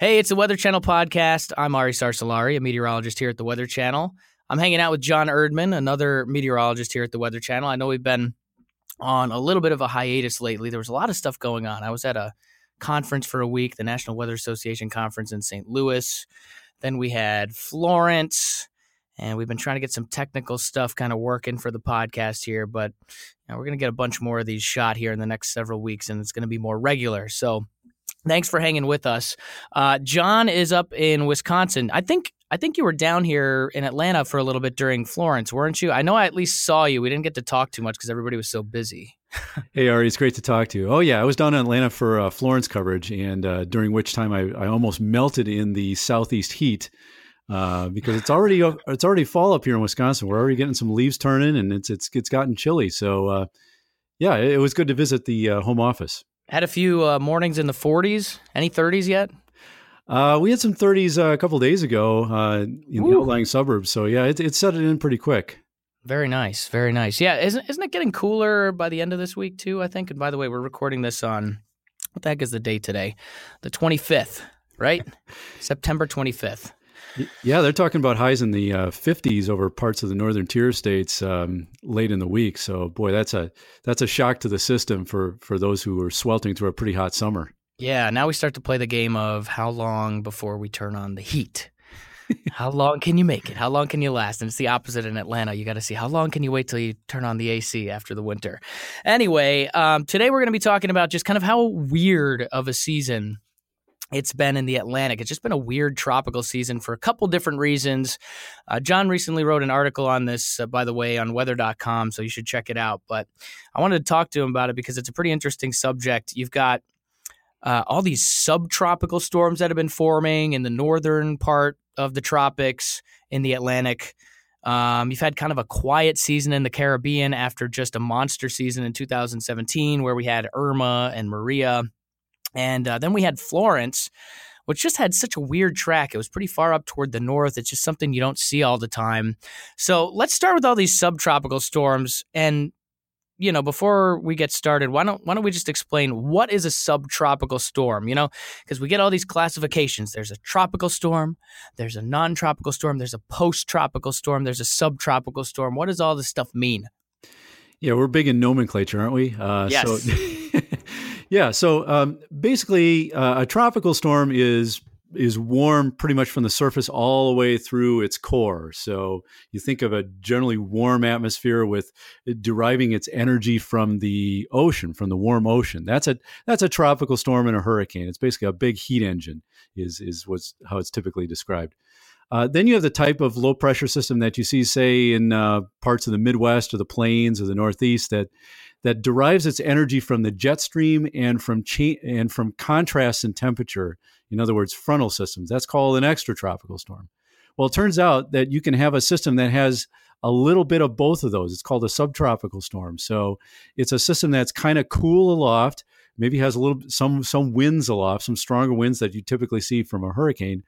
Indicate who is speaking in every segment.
Speaker 1: Hey, it's the Weather Channel podcast. I'm Ari Sarsalari, a meteorologist here at the Weather Channel. I'm hanging out with John Erdman, another meteorologist here at the Weather Channel. I know we've been on a little bit of a hiatus lately. There was a lot of stuff going on. I was at a conference for a week, the National Weather Association conference in St. Louis. Then we had Florence, and we've been trying to get some technical stuff kind of working for the podcast here. But you know, we're going to get a bunch more of these shot here in the next several weeks, and it's going to be more regular. So Thanks for hanging with us. Uh, John is up in Wisconsin. I think I think you were down here in Atlanta for a little bit during Florence, weren't you? I know I at least saw you. We didn't get to talk too much because everybody was so busy.
Speaker 2: hey Ari, it's great to talk to you. Oh yeah, I was down in Atlanta for uh, Florence coverage, and uh, during which time I, I almost melted in the southeast heat uh, because it's already it's already fall up here in Wisconsin. We're already getting some leaves turning, and it's it's it's gotten chilly. So uh, yeah, it, it was good to visit the uh, home office.
Speaker 1: Had a few uh, mornings in the 40s. Any 30s yet?
Speaker 2: Uh, we had some 30s uh, a couple days ago uh, in Ooh. the outlying suburbs. So yeah, it, it set it in pretty quick.
Speaker 1: Very nice, very nice. Yeah, isn't isn't it getting cooler by the end of this week too? I think. And by the way, we're recording this on what the heck is the date today? The 25th, right? September 25th.
Speaker 2: Yeah, they're talking about highs in the uh, 50s over parts of the northern tier states um, late in the week. So, boy, that's a that's a shock to the system for for those who are sweltering through a pretty hot summer.
Speaker 1: Yeah, now we start to play the game of how long before we turn on the heat. how long can you make it? How long can you last? And it's the opposite in Atlanta. You got to see how long can you wait till you turn on the AC after the winter. Anyway, um, today we're going to be talking about just kind of how weird of a season it's been in the Atlantic. It's just been a weird tropical season for a couple different reasons. Uh, John recently wrote an article on this, uh, by the way, on weather.com, so you should check it out. But I wanted to talk to him about it because it's a pretty interesting subject. You've got uh, all these subtropical storms that have been forming in the northern part of the tropics in the Atlantic. Um, you've had kind of a quiet season in the Caribbean after just a monster season in 2017 where we had Irma and Maria. And uh, then we had Florence, which just had such a weird track. It was pretty far up toward the north. It's just something you don't see all the time. So let's start with all these subtropical storms. And you know, before we get started, why don't why don't we just explain what is a subtropical storm? You know, because we get all these classifications. There's a tropical storm, there's a non-tropical storm, there's a post-tropical storm, there's a subtropical storm. What does all this stuff mean?
Speaker 2: Yeah, we're big in nomenclature, aren't we?
Speaker 1: Uh, yes.
Speaker 2: So Yeah. So um, basically, uh, a tropical storm is is warm pretty much from the surface all the way through its core. So you think of a generally warm atmosphere with uh, deriving its energy from the ocean, from the warm ocean. That's a that's a tropical storm and a hurricane. It's basically a big heat engine. Is is what's how it's typically described. Uh, then you have the type of low pressure system that you see, say, in uh, parts of the Midwest or the plains or the Northeast that that derives its energy from the jet stream and from cha- and from contrast in temperature. In other words, frontal systems. That's called an extratropical storm. Well, it turns out that you can have a system that has a little bit of both of those. It's called a subtropical storm. So it's a system that's kind of cool aloft, maybe has a little some some winds aloft, some stronger winds that you typically see from a hurricane,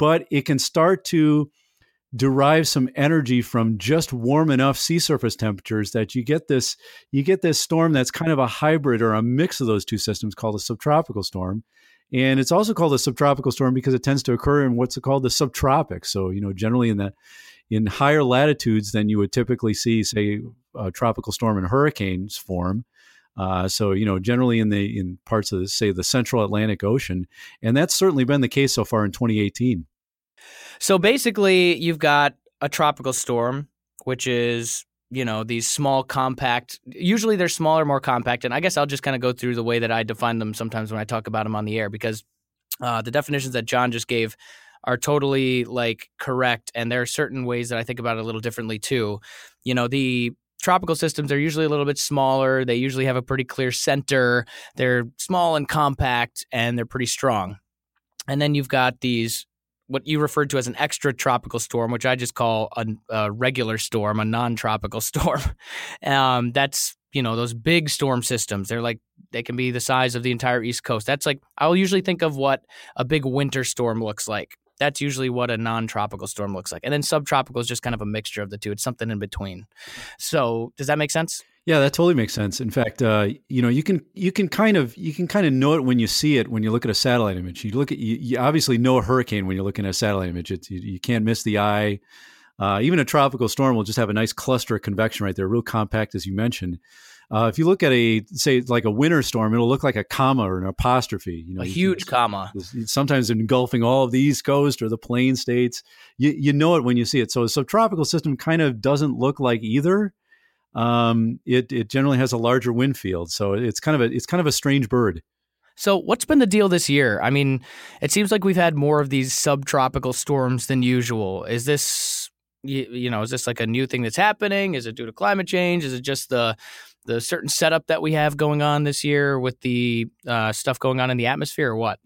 Speaker 2: but it can start to derive some energy from just warm enough sea surface temperatures that you get this you get this storm that's kind of a hybrid or a mix of those two systems called a subtropical storm. And it's also called a subtropical storm because it tends to occur in what's called the subtropics. So you know generally in the in higher latitudes than you would typically see say a tropical storm and hurricanes form. Uh, so you know generally in the in parts of the, say the central atlantic ocean. And that's certainly been the case so far in 2018
Speaker 1: so basically, you've got a tropical storm, which is you know these small compact usually they're smaller more compact and i guess i'll just kind of go through the way that i define them sometimes when i talk about them on the air because uh, the definitions that john just gave are totally like correct and there are certain ways that i think about it a little differently too. You know the tropical systems are usually a little bit smaller they usually have a pretty clear center they're small and compact and they're pretty strong. And then you've got these what you referred to as an extra tropical storm, which I just call a, a regular storm, a non-tropical storm. Um, that's you know those big storm systems. They're like they can be the size of the entire East Coast. That's like I'll usually think of what a big winter storm looks like. That's usually what a non-tropical storm looks like. And then subtropical is just kind of a mixture of the two. It's something in between. So does that make sense?
Speaker 2: Yeah, that totally makes sense. In fact, uh, you know, you can you can kind of you can kind of know it when you see it when you look at a satellite image. You look at you, you obviously know a hurricane when you're looking at a satellite image. It's, you, you can't miss the eye. Uh, even a tropical storm will just have a nice cluster of convection right there, real compact, as you mentioned. Uh, if you look at a say like a winter storm, it'll look like a comma or an apostrophe. You know,
Speaker 1: a huge comma.
Speaker 2: Sometimes engulfing all of the East Coast or the Plain States. You you know it when you see it. So a subtropical system kind of doesn't look like either. Um, it it generally has a larger wind field, so it's kind of a it's kind of a strange bird.
Speaker 1: So, what's been the deal this year? I mean, it seems like we've had more of these subtropical storms than usual. Is this you, you know, is this like a new thing that's happening? Is it due to climate change? Is it just the the certain setup that we have going on this year with the uh, stuff going on in the atmosphere, or what?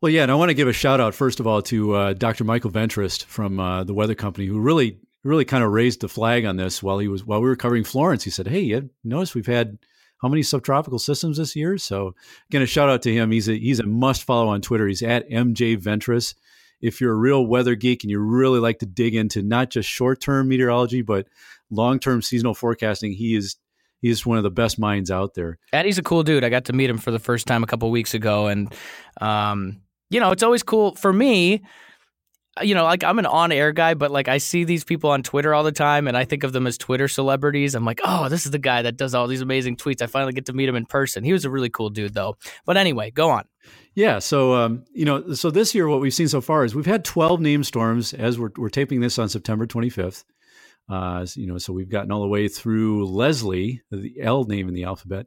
Speaker 2: Well, yeah, and I want to give a shout out first of all to uh, Dr. Michael Ventrice from uh, the Weather Company, who really, really kind of raised the flag on this while he was while we were covering Florence. He said, "Hey, you notice we've had how many subtropical systems this year?" So, again, a shout out to him. He's a he's a must follow on Twitter. He's at MJ Ventrice. If you're a real weather geek and you really like to dig into not just short term meteorology but long term seasonal forecasting, he is he's one of the best minds out there.
Speaker 1: Eddie's a cool dude. I got to meet him for the first time a couple weeks ago, and um, you know, it's always cool for me. You know, like I'm an on-air guy, but like I see these people on Twitter all the time, and I think of them as Twitter celebrities. I'm like, oh, this is the guy that does all these amazing tweets. I finally get to meet him in person. He was a really cool dude, though. But anyway, go on.
Speaker 2: Yeah, so um, you know, so this year what we've seen so far is we've had 12 name storms as we're, we're taping this on September 25th. Uh, you know, so we've gotten all the way through Leslie, the L name in the alphabet,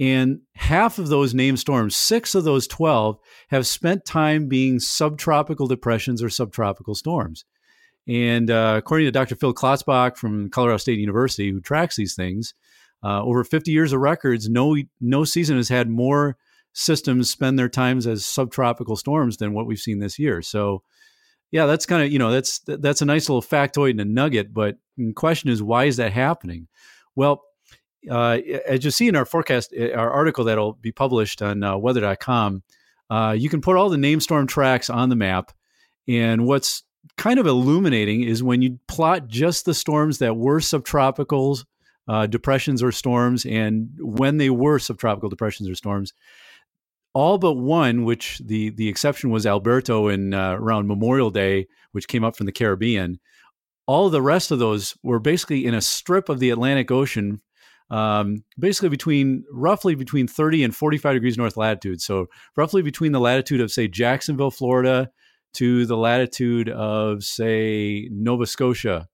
Speaker 2: and half of those named storms, six of those 12, have spent time being subtropical depressions or subtropical storms. And uh, according to Dr. Phil Klotzbach from Colorado State University, who tracks these things, uh, over 50 years of records, no no season has had more systems spend their times as subtropical storms than what we've seen this year. So yeah, that's kind of you know that's that's a nice little factoid and a nugget. But the question is, why is that happening? Well, uh, as you see in our forecast, uh, our article that'll be published on uh, weather.com, uh, you can put all the name storm tracks on the map. And what's kind of illuminating is when you plot just the storms that were subtropicals, uh, depressions or storms, and when they were subtropical depressions or storms, all but one, which the the exception was Alberto in uh, around Memorial Day, which came up from the Caribbean. All the rest of those were basically in a strip of the Atlantic Ocean, um, basically between roughly between 30 and 45 degrees north latitude. So roughly between the latitude of say Jacksonville, Florida, to the latitude of say Nova Scotia,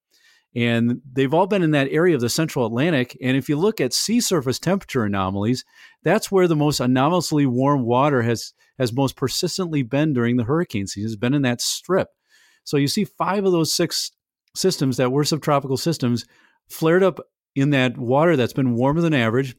Speaker 2: and they've all been in that area of the central Atlantic. And if you look at sea surface temperature anomalies, that's where the most anomalously warm water has has most persistently been during the hurricane season. Has been in that strip. So you see five of those six systems that were subtropical systems flared up in that water that's been warmer than average.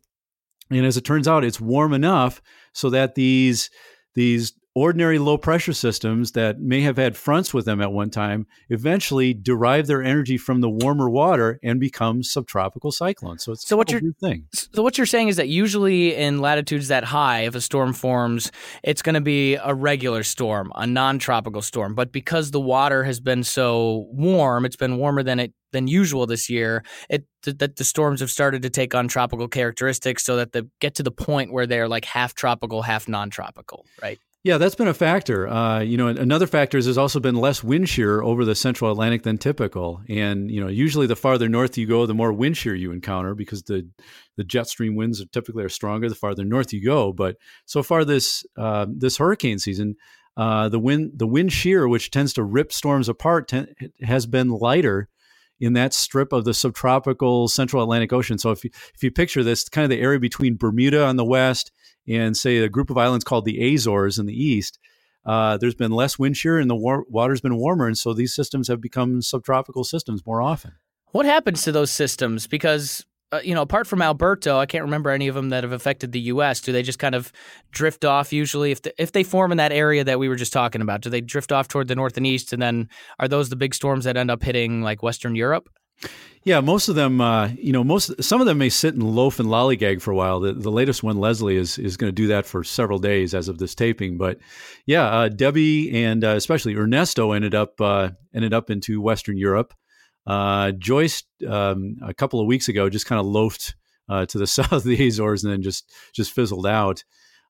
Speaker 2: And as it turns out, it's warm enough so that these these ordinary low pressure systems that may have had fronts with them at one time eventually derive their energy from the warmer water and become subtropical cyclones. So it's so what you're thing.
Speaker 1: So what you're saying is that usually in latitudes that high, if a storm forms, it's going to be a regular storm, a non-tropical storm. But because the water has been so warm, it's been warmer than it than usual this year. It that the storms have started to take on tropical characteristics, so that they get to the point where they're like half tropical, half non-tropical, right?
Speaker 2: Yeah, that's been a factor. Uh, you know, another factor is there's also been less wind shear over the central Atlantic than typical. And, you know, usually the farther north you go, the more wind shear you encounter because the, the jet stream winds are typically are stronger the farther north you go. But so far this uh, this hurricane season, uh, the wind the wind shear, which tends to rip storms apart, ten, has been lighter in that strip of the subtropical central Atlantic Ocean. So if you, if you picture this, kind of the area between Bermuda on the west and say a group of islands called the Azores in the east, uh, there's been less wind shear and the war- water's been warmer, and so these systems have become subtropical systems more often.
Speaker 1: What happens to those systems? Because uh, you know, apart from Alberto, I can't remember any of them that have affected the U.S. Do they just kind of drift off usually? If the, if they form in that area that we were just talking about, do they drift off toward the north and east, and then are those the big storms that end up hitting like Western Europe?
Speaker 2: Yeah, most of them, uh, you know, most some of them may sit and loaf and lollygag for a while. The, the latest one, Leslie, is is going to do that for several days as of this taping. But yeah, uh, Debbie and uh, especially Ernesto ended up uh, ended up into Western Europe. Uh, Joyce, um, a couple of weeks ago, just kind of loafed uh, to the south of the Azores and then just just fizzled out.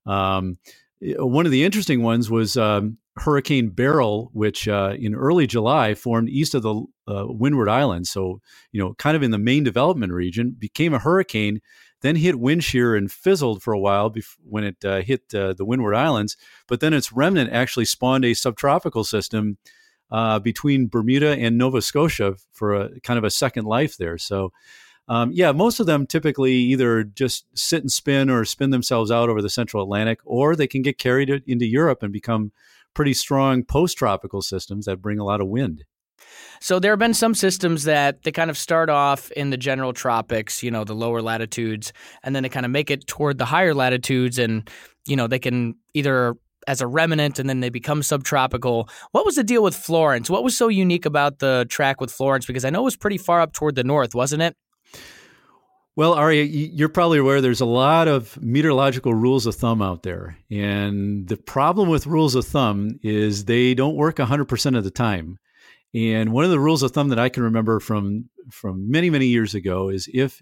Speaker 2: Um, one of the interesting ones was um, Hurricane Beryl, which in early July formed east of the uh, Windward Islands. So, you know, kind of in the main development region, became a hurricane, then hit wind shear and fizzled for a while bef- when it uh, hit uh, the Windward Islands. But then its remnant actually spawned a subtropical system uh, between Bermuda and Nova Scotia for a kind of a second life there. So, um, yeah, most of them typically either just sit and spin or spin themselves out over the central Atlantic, or they can get carried into Europe and become pretty strong post tropical systems that bring a lot of wind.
Speaker 1: So there have been some systems that they kind of start off in the general tropics, you know, the lower latitudes, and then they kind of make it toward the higher latitudes and you know, they can either as a remnant and then they become subtropical. What was the deal with Florence? What was so unique about the track with Florence because I know it was pretty far up toward the north, wasn't it?
Speaker 2: Well, Ari, you're probably aware there's a lot of meteorological rules of thumb out there. And the problem with rules of thumb is they don't work 100% of the time. And one of the rules of thumb that I can remember from from many many years ago is if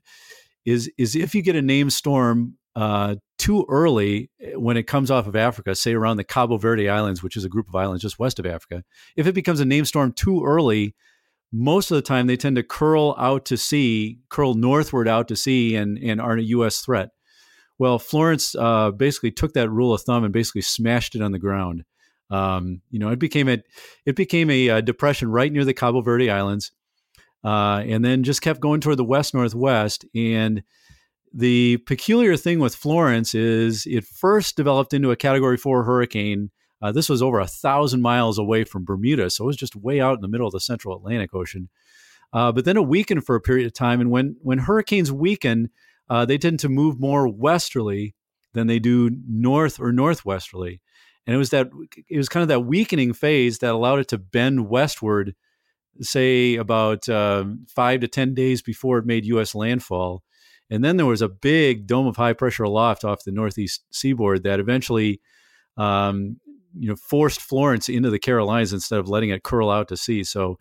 Speaker 2: is is if you get a name storm uh, too early when it comes off of Africa, say around the Cabo Verde Islands, which is a group of islands just west of Africa, if it becomes a name storm too early, most of the time they tend to curl out to sea, curl northward out to sea, and, and are a U.S. threat. Well, Florence uh, basically took that rule of thumb and basically smashed it on the ground. Um, you know, it became a it became a, a, uh, depression right near the Cabo Verde Islands, uh, and then just kept going toward the west northwest. And the peculiar thing with Florence is it first developed into a Category Four hurricane uh, this was over a thousand miles away from Bermuda, so it was just way out in the middle of the Central Atlantic Ocean. Uh, but then it weakened for a period of time, and when when hurricanes weaken, uh, they tend to move more westerly than they do north or northwesterly. And it was that it was kind of that weakening phase that allowed it to bend westward, say about uh, five to ten days before it made U.S. landfall. And then there was a big dome of high pressure aloft off the northeast seaboard that eventually um, you know forced Florence into the Carolinas instead of letting it curl out to sea. So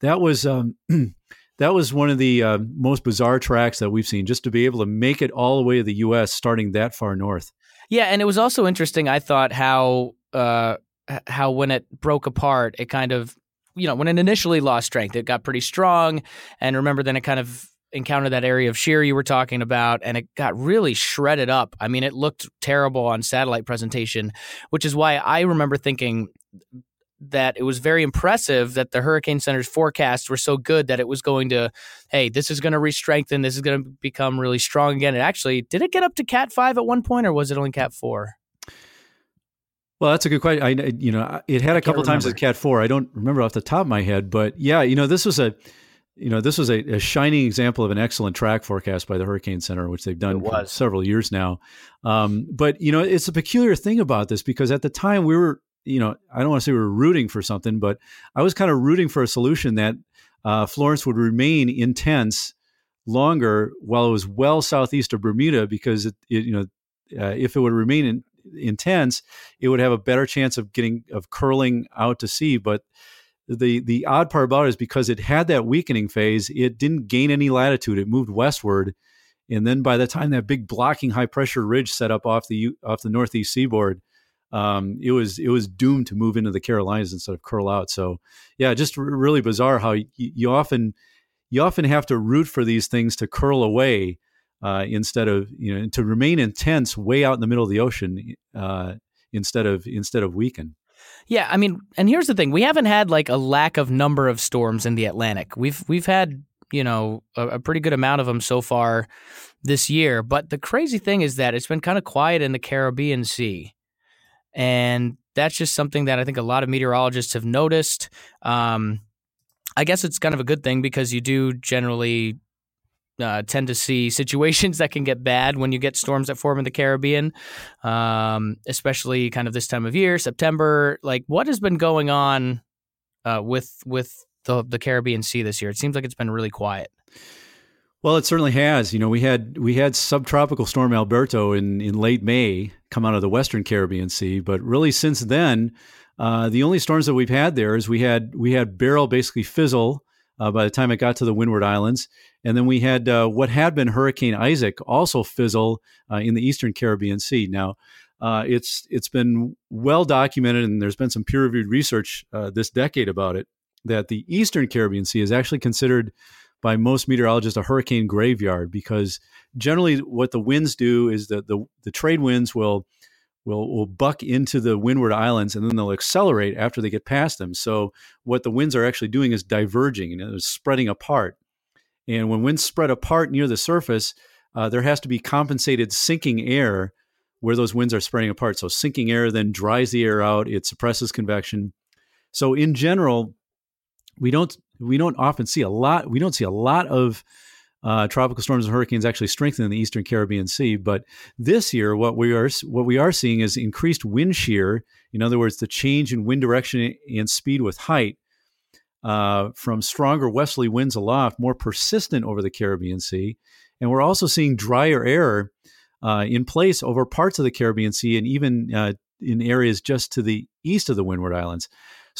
Speaker 2: that was um, that was one of the uh, most bizarre tracks that we've seen. Just to be able to make it all the way to the U.S. starting that far north.
Speaker 1: Yeah, and it was also interesting. I thought how uh, how when it broke apart, it kind of you know when it initially lost strength, it got pretty strong, and remember then it kind of encountered that area of shear you were talking about, and it got really shredded up. I mean, it looked terrible on satellite presentation, which is why I remember thinking that it was very impressive that the Hurricane Center's forecasts were so good that it was going to, hey, this is going to re-strengthen, this is going to become really strong again. It actually did it get up to Cat five at one point, or was it only Cat four?
Speaker 2: Well, that's a good question. I, you know, it had a couple times as Cat four. I don't remember off the top of my head, but yeah, you know, this was a you know, this was a, a, shining example of an excellent track forecast by the Hurricane Center, which they've done for several years now. Um, but you know, it's a peculiar thing about this because at the time we were, you know, I don't want to say we were rooting for something, but I was kind of rooting for a solution that uh, Florence would remain intense longer while it was well southeast of Bermuda, because it, it you know, uh, if it would remain in, intense, it would have a better chance of getting of curling out to sea, but the the odd part about it is because it had that weakening phase, it didn't gain any latitude. It moved westward, and then by the time that big blocking high pressure ridge set up off the off the northeast seaboard, um, it was it was doomed to move into the Carolinas instead of curl out. So yeah, just r- really bizarre how you, you, often you often have to root for these things to curl away uh, instead of you know to remain intense way out in the middle of the ocean uh, instead of instead of weaken.
Speaker 1: Yeah, I mean, and here's the thing: we haven't had like a lack of number of storms in the Atlantic. We've we've had you know a, a pretty good amount of them so far this year. But the crazy thing is that it's been kind of quiet in the Caribbean Sea, and that's just something that I think a lot of meteorologists have noticed. Um, I guess it's kind of a good thing because you do generally uh, tend to see situations that can get bad when you get storms that form in the Caribbean, um, especially kind of this time of year, September. Like, what has been going on uh, with with the the Caribbean Sea this year? It seems like it's been really quiet.
Speaker 2: Well, it certainly has. You know, we had we had subtropical storm Alberto in in late May come out of the Western Caribbean Sea, but really since then, uh, the only storms that we've had there is we had we had Beryl basically fizzle uh, by the time it got to the Windward Islands. And then we had uh, what had been Hurricane Isaac also fizzle uh, in the eastern Caribbean Sea. Now, uh, it's it's been well documented, and there's been some peer reviewed research uh, this decade about it that the eastern Caribbean Sea is actually considered by most meteorologists a hurricane graveyard because generally what the winds do is that the the trade winds will will will buck into the windward islands and then they'll accelerate after they get past them. So what the winds are actually doing is diverging and it's spreading apart. And when winds spread apart near the surface, uh, there has to be compensated sinking air where those winds are spreading apart. So sinking air then dries the air out, it suppresses convection. So in general, we don't we don't often see a lot. We don't see a lot of uh, tropical storms and hurricanes actually strengthen in the eastern Caribbean Sea. But this year, what we are what we are seeing is increased wind shear. In other words, the change in wind direction and speed with height uh, from stronger westerly winds aloft, more persistent over the Caribbean Sea, and we're also seeing drier air uh, in place over parts of the Caribbean Sea and even uh, in areas just to the east of the Windward Islands.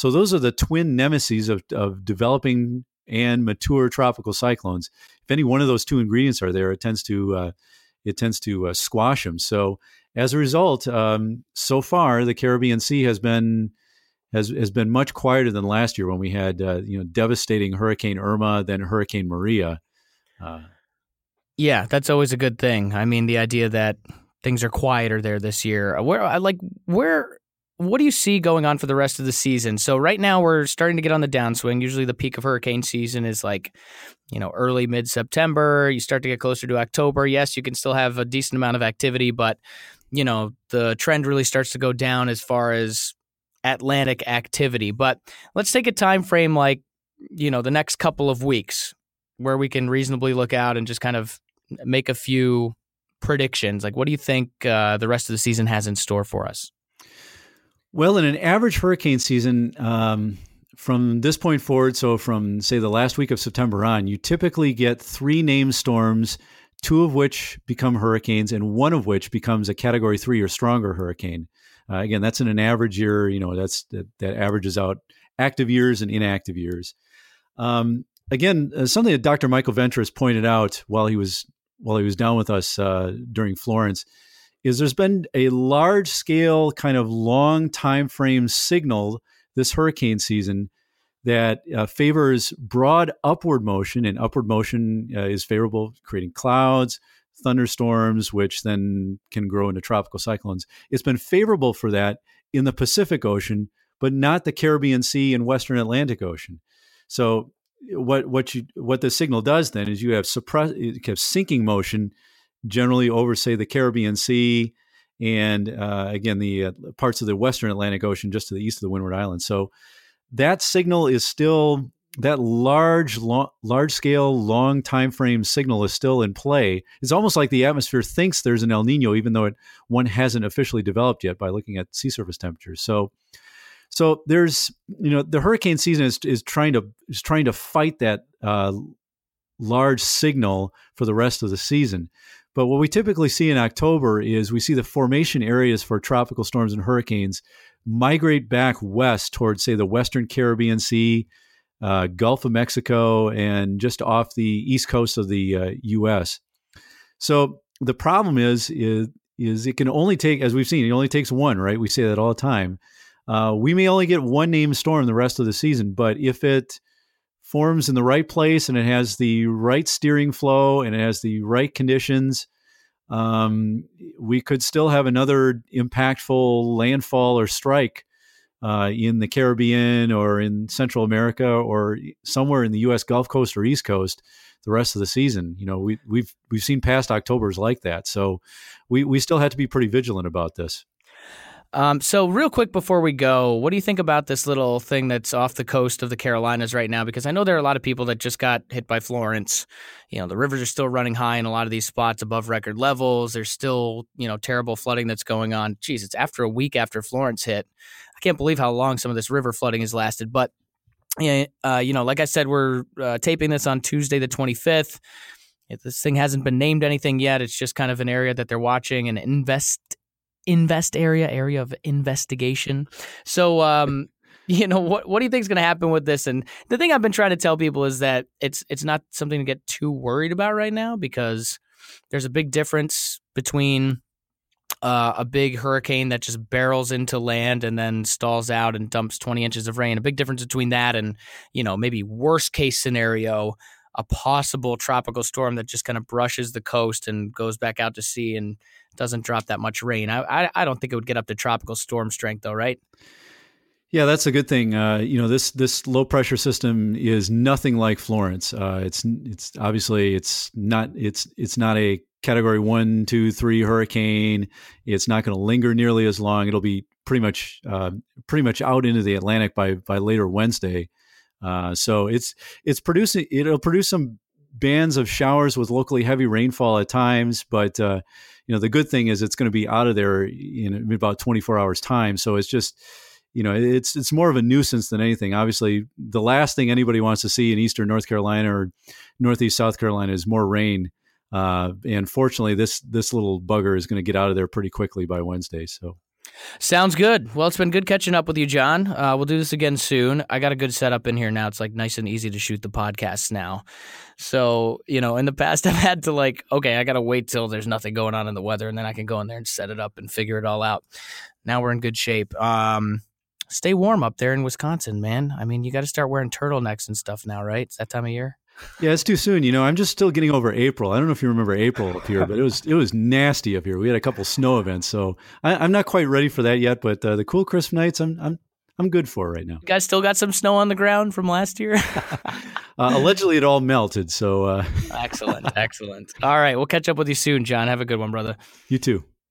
Speaker 2: So those are the twin nemesis of, of developing and mature tropical cyclones. If any one of those two ingredients are there, it tends to uh, it tends to uh, squash them. So as a result, um, so far the Caribbean Sea has been has has been much quieter than last year when we had uh, you know devastating Hurricane Irma, then Hurricane Maria.
Speaker 1: Uh, yeah, that's always a good thing. I mean, the idea that things are quieter there this year. Where like where what do you see going on for the rest of the season? So right now we're starting to get on the downswing. Usually the peak of hurricane season is like, you know, early mid September. You start to get closer to October. Yes, you can still have a decent amount of activity, but you know, the trend really starts to go down as far as Atlantic activity. But let's take a time frame like, you know, the next couple of weeks where we can reasonably look out and just kind of make a few predictions. Like what do you think uh, the rest of the season has in store for us?
Speaker 2: Well, in an average hurricane season, um, from this point forward, so from say the last week of September on, you typically get three named storms, two of which become hurricanes, and one of which becomes a Category Three or stronger hurricane. Uh, again, that's in an average year. You know, that's that, that averages out active years and inactive years. Um, again, uh, something that Dr. Michael Ventrice pointed out while he was while he was down with us uh, during Florence is there's been a large scale kind of long time frame signal this hurricane season that uh, favors broad upward motion and upward motion uh, is favorable creating clouds thunderstorms which then can grow into tropical cyclones. It's been favorable for that in the pacific ocean but not the caribbean sea and western atlantic ocean. So what what you what the signal does then is you have suppress have sinking motion generally over, say, the Caribbean Sea and uh, again the uh, parts of the Western Atlantic Ocean just to the east of the Windward Islands. So that signal is still that large, large scale, long time frame signal is still in play. It's almost like the atmosphere thinks there's an El Nino, even though it one hasn't officially developed yet by looking at sea surface temperatures. So, so there's you know the hurricane season is is trying to is trying to fight that uh, large signal for the rest of the season. But what we typically see in October is we see the formation areas for tropical storms and hurricanes migrate back west towards, say, the Western Caribbean Sea, uh, Gulf of Mexico, and just off the east coast of the uh, U.S. So the problem is, is is it can only take, as we've seen, it only takes one, right? We say that all the time. Uh, we may only get one named storm the rest of the season, but if it forms in the right place and it has the right steering flow and it has the right conditions, um, we could still have another impactful landfall or strike uh, in the Caribbean or in Central America or somewhere in the U.S. Gulf Coast or East Coast the rest of the season. You know, we, we've we've seen past October's like that, so we we still have to be pretty vigilant about this.
Speaker 1: Um, so, real quick before we go, what do you think about this little thing that's off the coast of the Carolinas right now? Because I know there are a lot of people that just got hit by Florence. You know, the rivers are still running high in a lot of these spots above record levels. There's still, you know, terrible flooding that's going on. Geez, it's after a week after Florence hit. I can't believe how long some of this river flooding has lasted. But, uh, you know, like I said, we're uh, taping this on Tuesday, the 25th. If this thing hasn't been named anything yet, it's just kind of an area that they're watching and invest invest area, area of investigation. So, um, you know what what do you think is going to happen with this and the thing i've been trying to tell people is that it's it's not something to get too worried about right now because there's a big difference between uh, a big hurricane that just barrels into land and then stalls out and dumps 20 inches of rain a big difference between that and you know maybe worst case scenario a possible tropical storm that just kind of brushes the coast and goes back out to sea and doesn't drop that much rain. I, I, I don't think it would get up to tropical storm strength though, right?
Speaker 2: Yeah, that's a good thing. Uh, you know, this this low pressure system is nothing like Florence. Uh, it's it's obviously it's not it's it's not a category one, two, three hurricane. It's not going to linger nearly as long. It'll be pretty much uh, pretty much out into the Atlantic by by later Wednesday. Uh, so it's it's producing it'll produce some bands of showers with locally heavy rainfall at times, but uh, you know the good thing is it's going to be out of there in about 24 hours time. So it's just you know it's it's more of a nuisance than anything. Obviously, the last thing anybody wants to see in eastern North Carolina or northeast South Carolina is more rain. Uh, and fortunately, this this little bugger is going to get out of there pretty quickly by Wednesday. So
Speaker 1: Sounds good. Well, it's been good catching up with you, John. Uh, we'll do this again soon. I got a good setup in here now. It's like nice and easy to shoot the podcasts now. So, you know, in the past, I've had to like, okay, I got to wait till there's nothing going on in the weather and then I can go in there and set it up and figure it all out. Now we're in good shape. Um, stay warm up there in Wisconsin, man. I mean, you got to start wearing turtlenecks and stuff now, right? It's that time of year.
Speaker 2: Yeah, it's too soon. You know, I'm just still getting over April. I don't know if you remember April up here, but it was it was nasty up here. We had a couple snow events, so I, am not quite ready for that yet. But uh, the cool, crisp nights, I'm I'm I'm good for right now.
Speaker 1: You guys still got some snow on the ground from last year?
Speaker 2: uh, allegedly, it all melted. So
Speaker 1: uh... excellent, excellent. All right, we'll catch up with you soon, John. Have a good one, brother.
Speaker 2: You too.